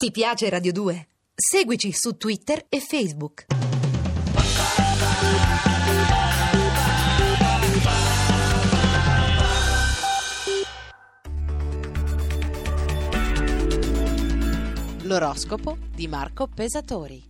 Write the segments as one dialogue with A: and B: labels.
A: Ti piace Radio 2? Seguici su Twitter e Facebook.
B: L'oroscopo di Marco Pesatori.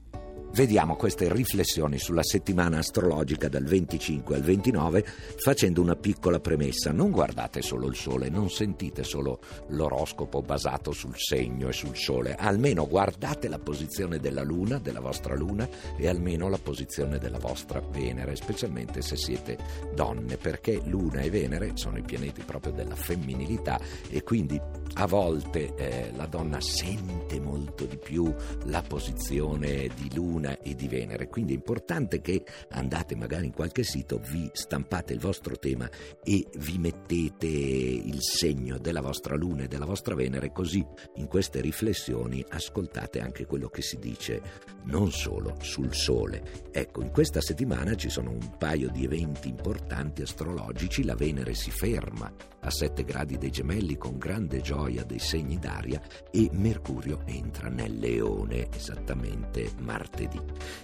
C: Vediamo queste riflessioni sulla settimana astrologica dal 25 al 29 facendo una piccola premessa. Non guardate solo il sole, non sentite solo l'oroscopo basato sul segno e sul sole, almeno guardate la posizione della luna, della vostra luna e almeno la posizione della vostra Venere, specialmente se siete donne, perché luna e Venere sono i pianeti proprio della femminilità e quindi a volte eh, la donna sente molto di più la posizione di Luna e di Venere, quindi è importante che andate magari in qualche sito, vi stampate il vostro tema e vi mettete il segno della vostra Luna e della vostra Venere, così in queste riflessioni ascoltate anche quello che si dice non solo sul Sole. Ecco, in questa settimana ci sono un paio di eventi importanti astrologici, la Venere si ferma a 7 gradi dei gemelli con grande gioia dei segni d'aria e Mercurio entra nel leone esattamente martedì.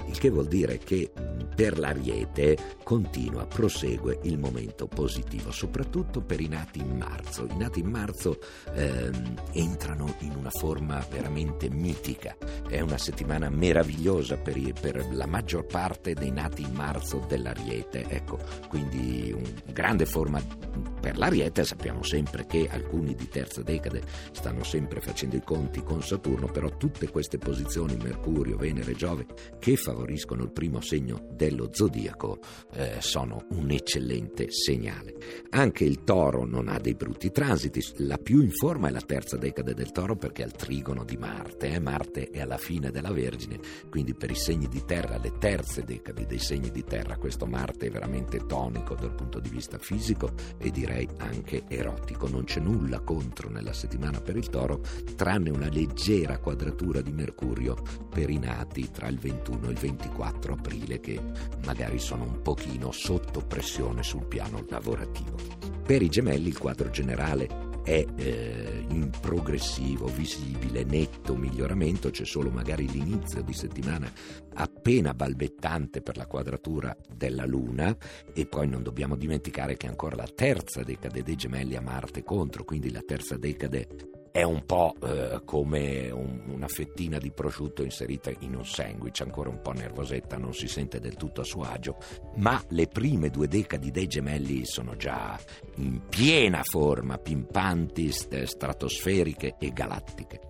C: Il che vuol dire che per l'Ariete continua, prosegue il momento positivo, soprattutto per i nati in marzo. I nati in marzo ehm, entrano in una forma veramente mitica. È una settimana meravigliosa per, i, per la maggior parte dei nati in marzo dell'Ariete. Ecco, quindi una grande forma per l'Ariete sappiamo sempre che alcuni di terza decade stanno sempre facendo i conti con Saturno, però tutte queste posizioni, Mercurio, Venere, Giove, che favoriscono il primo segno dello zodiaco, eh, sono un eccellente segnale. Anche il toro non ha dei brutti transiti, la più in forma è la terza decade del toro perché è al trigono di Marte, eh? Marte è alla fine della Vergine, quindi per i segni di terra, le terze decadi dei segni di terra, questo Marte è veramente tonico dal punto di vista fisico e direi anche erotico. Non c'è nulla contro nella settimana per il toro, tranne una leggera quadratura di Mercurio per i nati tra il 21 e il 24 aprile che magari sono un pochino sotto pressione sul piano lavorativo. Per i gemelli il quadro generale è eh, in progressivo, visibile, netto miglioramento, c'è solo magari l'inizio di settimana appena balbettante per la quadratura della Luna. E poi non dobbiamo dimenticare che ancora la terza decade dei gemelli a Marte contro, quindi la terza decade è un po' eh, come un, una fettina di prosciutto inserita in un sandwich, ancora un po' nervosetta, non si sente del tutto a suo agio, ma le prime due decadi dei gemelli sono già in piena forma, pimpanti, stratosferiche e galattiche.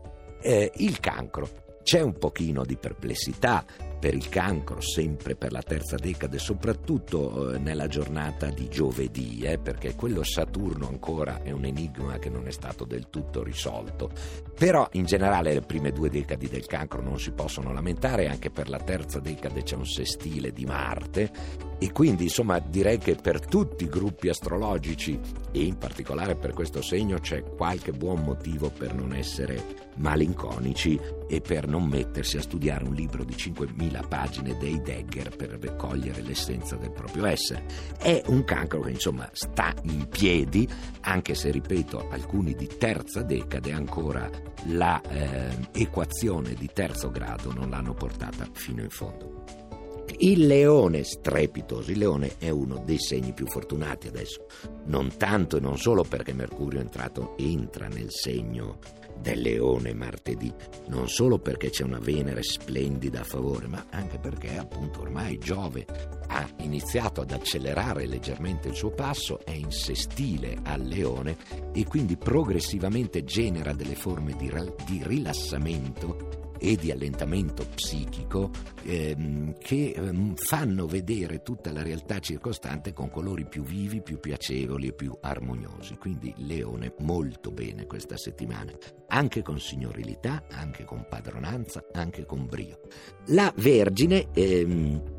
C: Eh, il cancro. C'è un pochino di perplessità per il cancro, sempre per la terza decade, soprattutto eh, nella giornata di giovedì, eh, perché quello Saturno ancora è un enigma che non è stato del tutto risolto. Però in generale le prime due decadi del cancro non si possono lamentare, anche per la terza decade c'è un sestile di Marte e quindi insomma direi che per tutti i gruppi astrologici e in particolare per questo segno c'è qualche buon motivo per non essere malinconici e per non mettersi a studiare un libro di 5.000 pagine dei Degger per cogliere l'essenza del proprio essere. È un cancro che insomma sta in piedi, anche se ripeto alcuni di terza decade ancora la eh, equazione di terzo grado non l'hanno portata fino in fondo. Il leone strepitoso, il leone è uno dei segni più fortunati adesso, non tanto e non solo perché Mercurio è entrato, entra nel segno del leone martedì, non solo perché c'è una Venere splendida a favore, ma anche perché appunto ormai Giove ha iniziato ad accelerare leggermente il suo passo, è in sestile al leone e quindi progressivamente genera delle forme di, di rilassamento e di allentamento psichico ehm, che ehm, fanno vedere tutta la realtà circostante con colori più vivi, più piacevoli e più armoniosi. Quindi Leone molto bene questa settimana, anche con signorilità, anche con padronanza, anche con brio. La Vergine ehm,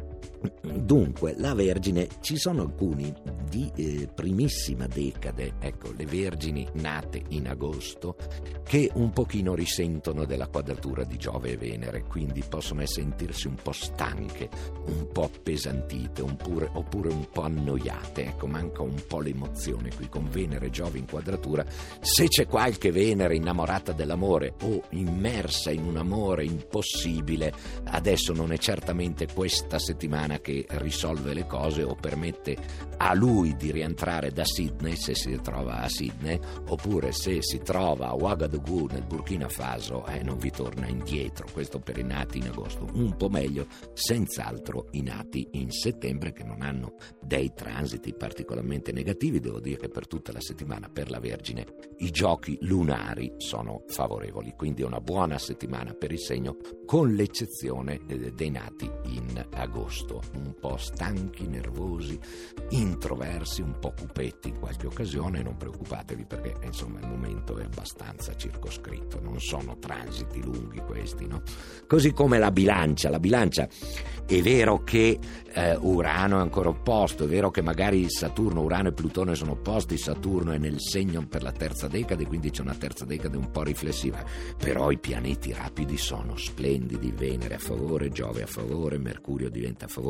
C: Dunque, la Vergine, ci sono alcuni di eh, primissima decade, ecco, le Vergini nate in agosto, che un pochino risentono della quadratura di Giove e Venere, quindi possono sentirsi un po' stanche, un po' appesantite, oppure, oppure un po' annoiate, ecco, manca un po' l'emozione qui con Venere e Giove in quadratura. Se c'è qualche Venere innamorata dell'amore o immersa in un amore impossibile, adesso non è certamente questa settimana che risolve le cose o permette a lui di rientrare da Sydney se si trova a Sydney oppure se si trova a Ouagadougou nel Burkina Faso eh, non vi torna indietro. Questo per i nati in agosto. Un po' meglio senz'altro i nati in settembre che non hanno dei transiti particolarmente negativi. Devo dire che per tutta la settimana per la Vergine i giochi lunari sono favorevoli. Quindi una buona settimana per il segno con l'eccezione eh, dei nati in agosto un po' stanchi, nervosi, introversi, un po' cupetti in qualche occasione, non preoccupatevi perché insomma il momento è abbastanza circoscritto, non sono transiti lunghi questi, no? Così come la bilancia, la bilancia è vero che eh, Urano è ancora opposto, è vero che magari Saturno, Urano e Plutone sono opposti, Saturno è nel segno per la terza decade, quindi c'è una terza decade un po' riflessiva, però i pianeti rapidi sono splendidi, Venere a favore, Giove a favore, Mercurio diventa a favore,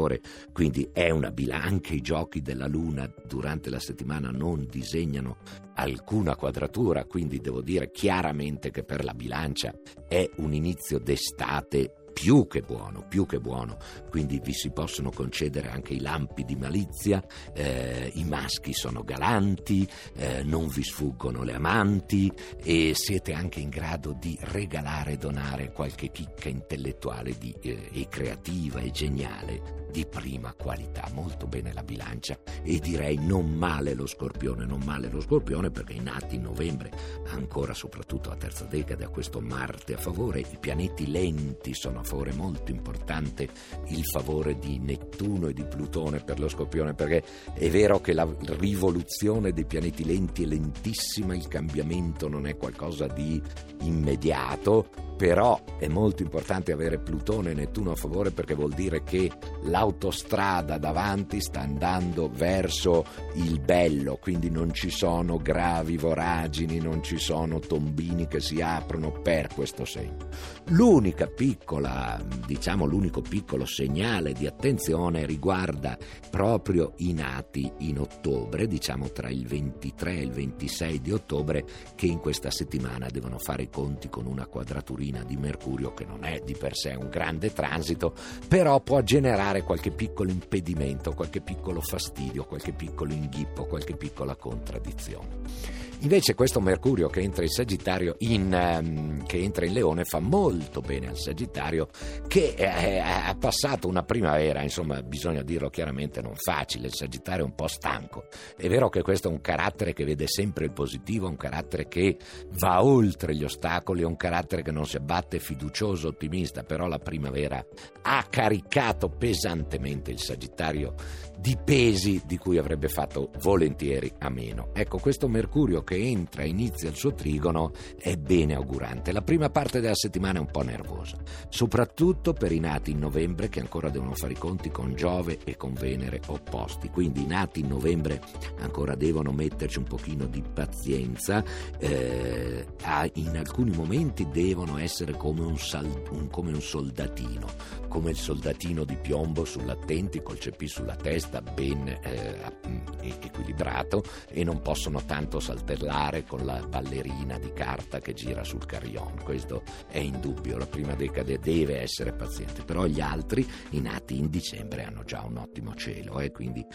C: quindi è una bilancia, anche i giochi della Luna durante la settimana non disegnano alcuna quadratura, quindi devo dire chiaramente che per la bilancia è un inizio d'estate più che buono, più che buono, quindi vi si possono concedere anche i lampi di malizia, eh, i maschi sono galanti, eh, non vi sfuggono le amanti e siete anche in grado di regalare e donare qualche chicca intellettuale di, eh, e creativa e geniale di prima qualità, molto bene la bilancia. E direi non male lo scorpione, non male lo scorpione perché i nati in novembre, ancora soprattutto a terza decade, a questo Marte a favore, i pianeti lenti sono a favore, molto importante il favore di Nettuno e di Plutone per lo scorpione perché è vero che la rivoluzione dei pianeti lenti è lentissima, il cambiamento non è qualcosa di immediato, però è molto importante avere Plutone e Nettuno a favore perché vuol dire che l'autostrada davanti sta andando verso il bello, quindi non ci sono gravi voragini, non ci sono tombini che si aprono per questo segno. L'unica piccola, diciamo l'unico piccolo segnale di attenzione riguarda proprio i nati in ottobre, diciamo tra il 23 e il 26 di ottobre, che in questa settimana devono fare i conti con una quadratura carolina di Mercurio, che non è di per sé un grande transito, però può generare qualche piccolo impedimento, qualche piccolo fastidio, qualche piccolo inghippo, qualche piccola contraddizione. Invece questo Mercurio che entra in Sagittario, in, um, che entra in Leone, fa molto bene al Sagittario che ha passato una primavera, insomma bisogna dirlo chiaramente, non facile, il Sagittario è un po' stanco. È vero che questo è un carattere che vede sempre il positivo, un carattere che va oltre gli ostacoli, è un carattere che non si abbatte fiducioso, ottimista, però la primavera ha caricato pesantemente il Sagittario di pesi di cui avrebbe fatto volentieri a meno. Ecco, questo Mercurio che entra e inizia il suo trigono è bene augurante. La prima parte della settimana è un po' nervosa, soprattutto per i nati in novembre che ancora devono fare i conti con Giove e con Venere opposti. Quindi i nati in novembre ancora devono metterci un pochino di pazienza, eh, in alcuni momenti devono essere come un, sal- un, come un soldatino, come il soldatino di piombo sull'attenti col cepì sulla testa ben eh, equilibrato e non possono tanto saltellare con la ballerina di carta che gira sul carillon. Questo è indubbio, la prima decade deve essere paziente, però gli altri, i nati in dicembre, hanno già un ottimo cielo e eh, quindi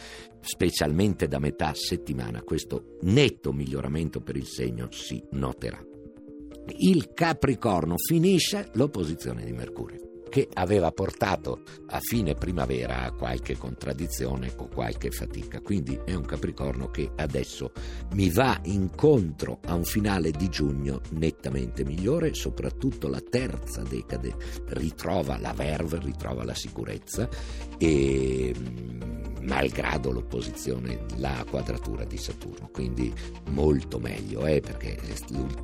C: specialmente da metà settimana questo netto miglioramento per il segno si noterà. Il Capricorno finisce l'opposizione di Mercurio che aveva portato a fine primavera a qualche contraddizione o qualche fatica. Quindi è un Capricorno che adesso mi va incontro a un finale di giugno nettamente migliore, soprattutto la terza decade ritrova la verve, ritrova la sicurezza e malgrado l'opposizione, la quadratura di Saturno, quindi molto meglio, eh, perché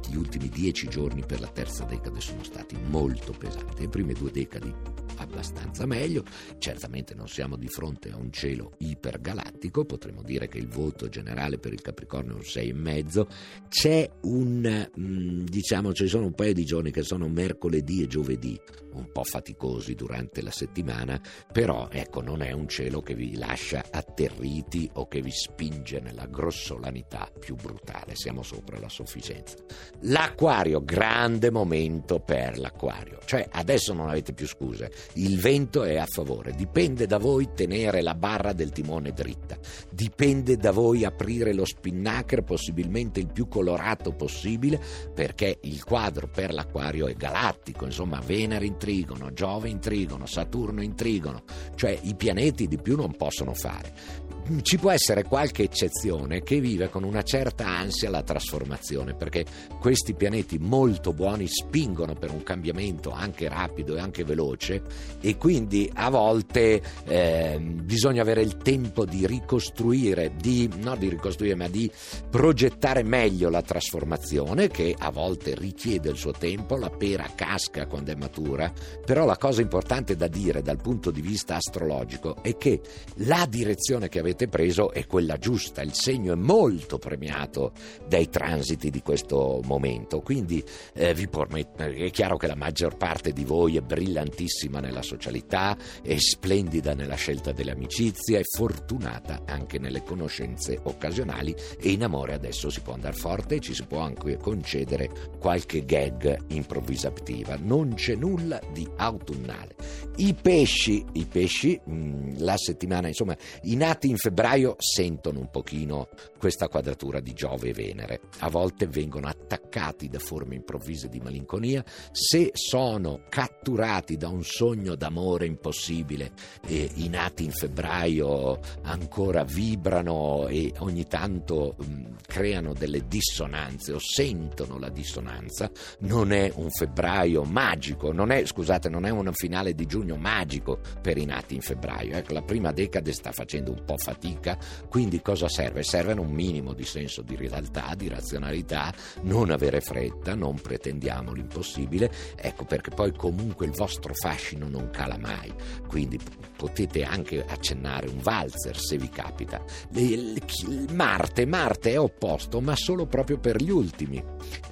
C: gli ultimi dieci giorni per la terza decade sono stati molto pesanti, le prime due decadi abbastanza meglio. Certamente non siamo di fronte a un cielo ipergalattico, potremmo dire che il voto generale per il Capricorno è un 6,5. C'è un, mm, diciamo, ci sono un paio di giorni che sono mercoledì e giovedì, un po' faticosi durante la settimana, però ecco, non è un cielo che vi lascia atterriti o che vi spinge nella grossolanità più brutale, siamo sopra la sufficienza. L'acquario, grande momento per l'acquario, cioè adesso non avete più scuse, il vento è a favore, dipende da voi tenere la barra del timone dritta, dipende da voi aprire lo spinnaker possibilmente il più colorato possibile perché il quadro per l'acquario è galattico, insomma Venere in trigono, Giove in trigono, Saturno in trigono, cioè i pianeti di più non possono fare ci può essere qualche eccezione che vive con una certa ansia la trasformazione, perché questi pianeti molto buoni spingono per un cambiamento anche rapido e anche veloce e quindi a volte eh, bisogna avere il tempo di ricostruire, di, non di ricostruire, ma di progettare meglio la trasformazione che a volte richiede il suo tempo, la pera casca quando è matura, però la cosa importante da dire dal punto di vista astrologico è che la direzione che avete avete preso è quella giusta, il segno è molto premiato dai transiti di questo momento, quindi eh, vi permetto, è chiaro che la maggior parte di voi è brillantissima nella socialità, è splendida nella scelta delle amicizie, è fortunata anche nelle conoscenze occasionali e in amore adesso si può andare forte e ci si può anche concedere qualche gag improvvisativa, non c'è nulla di autunnale. I pesci, i pesci, mh, mm, la settimana, insomma, i nati in febbraio sentono un pochino questa quadratura di Giove e Venere. A volte vengono attaccati da forme improvvise di malinconia. Se sono catturati da un sogno d'amore impossibile, e i nati in febbraio ancora vibrano e ogni tanto mh, creano delle dissonanze o sentono la dissonanza, non è un febbraio magico, non è, scusate, non è un finale di giugno magico per i nati in febbraio. Ecco, la prima decade sta facendo un po' fatica fatica, quindi cosa serve? Serve un minimo di senso di realtà, di razionalità, non avere fretta, non pretendiamo l'impossibile, ecco perché poi comunque il vostro fascino non cala mai, quindi potete anche accennare un valzer se vi capita. Marte, Marte è opposto, ma solo proprio per gli ultimi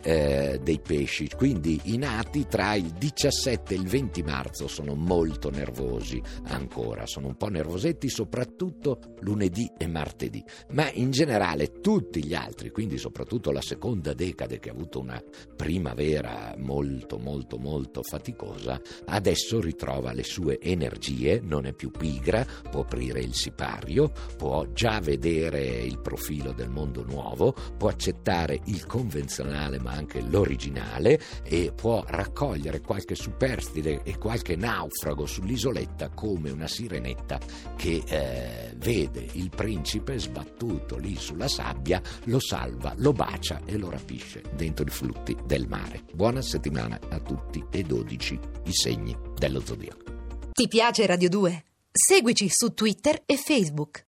C: eh, dei pesci, quindi i nati tra il 17 e il 20 marzo sono molto nervosi ancora, sono un po' nervosetti soprattutto lunedì e martedì, ma in generale tutti gli altri, quindi soprattutto la seconda decade che ha avuto una primavera molto molto molto faticosa, adesso ritrova le sue energie, non è più pigra, può aprire il sipario, può già vedere il profilo del mondo nuovo, può accettare il convenzionale ma anche l'originale e può raccogliere qualche superstite e qualche naufrago sull'isoletta come una sirenetta che eh, vede il principe sbattuto lì sulla sabbia, lo salva, lo bacia e lo rapisce dentro i flutti del mare. Buona settimana a tutti e 12 i segni dello zodiaco.
A: Ti piace Radio 2? Seguici su Twitter e Facebook.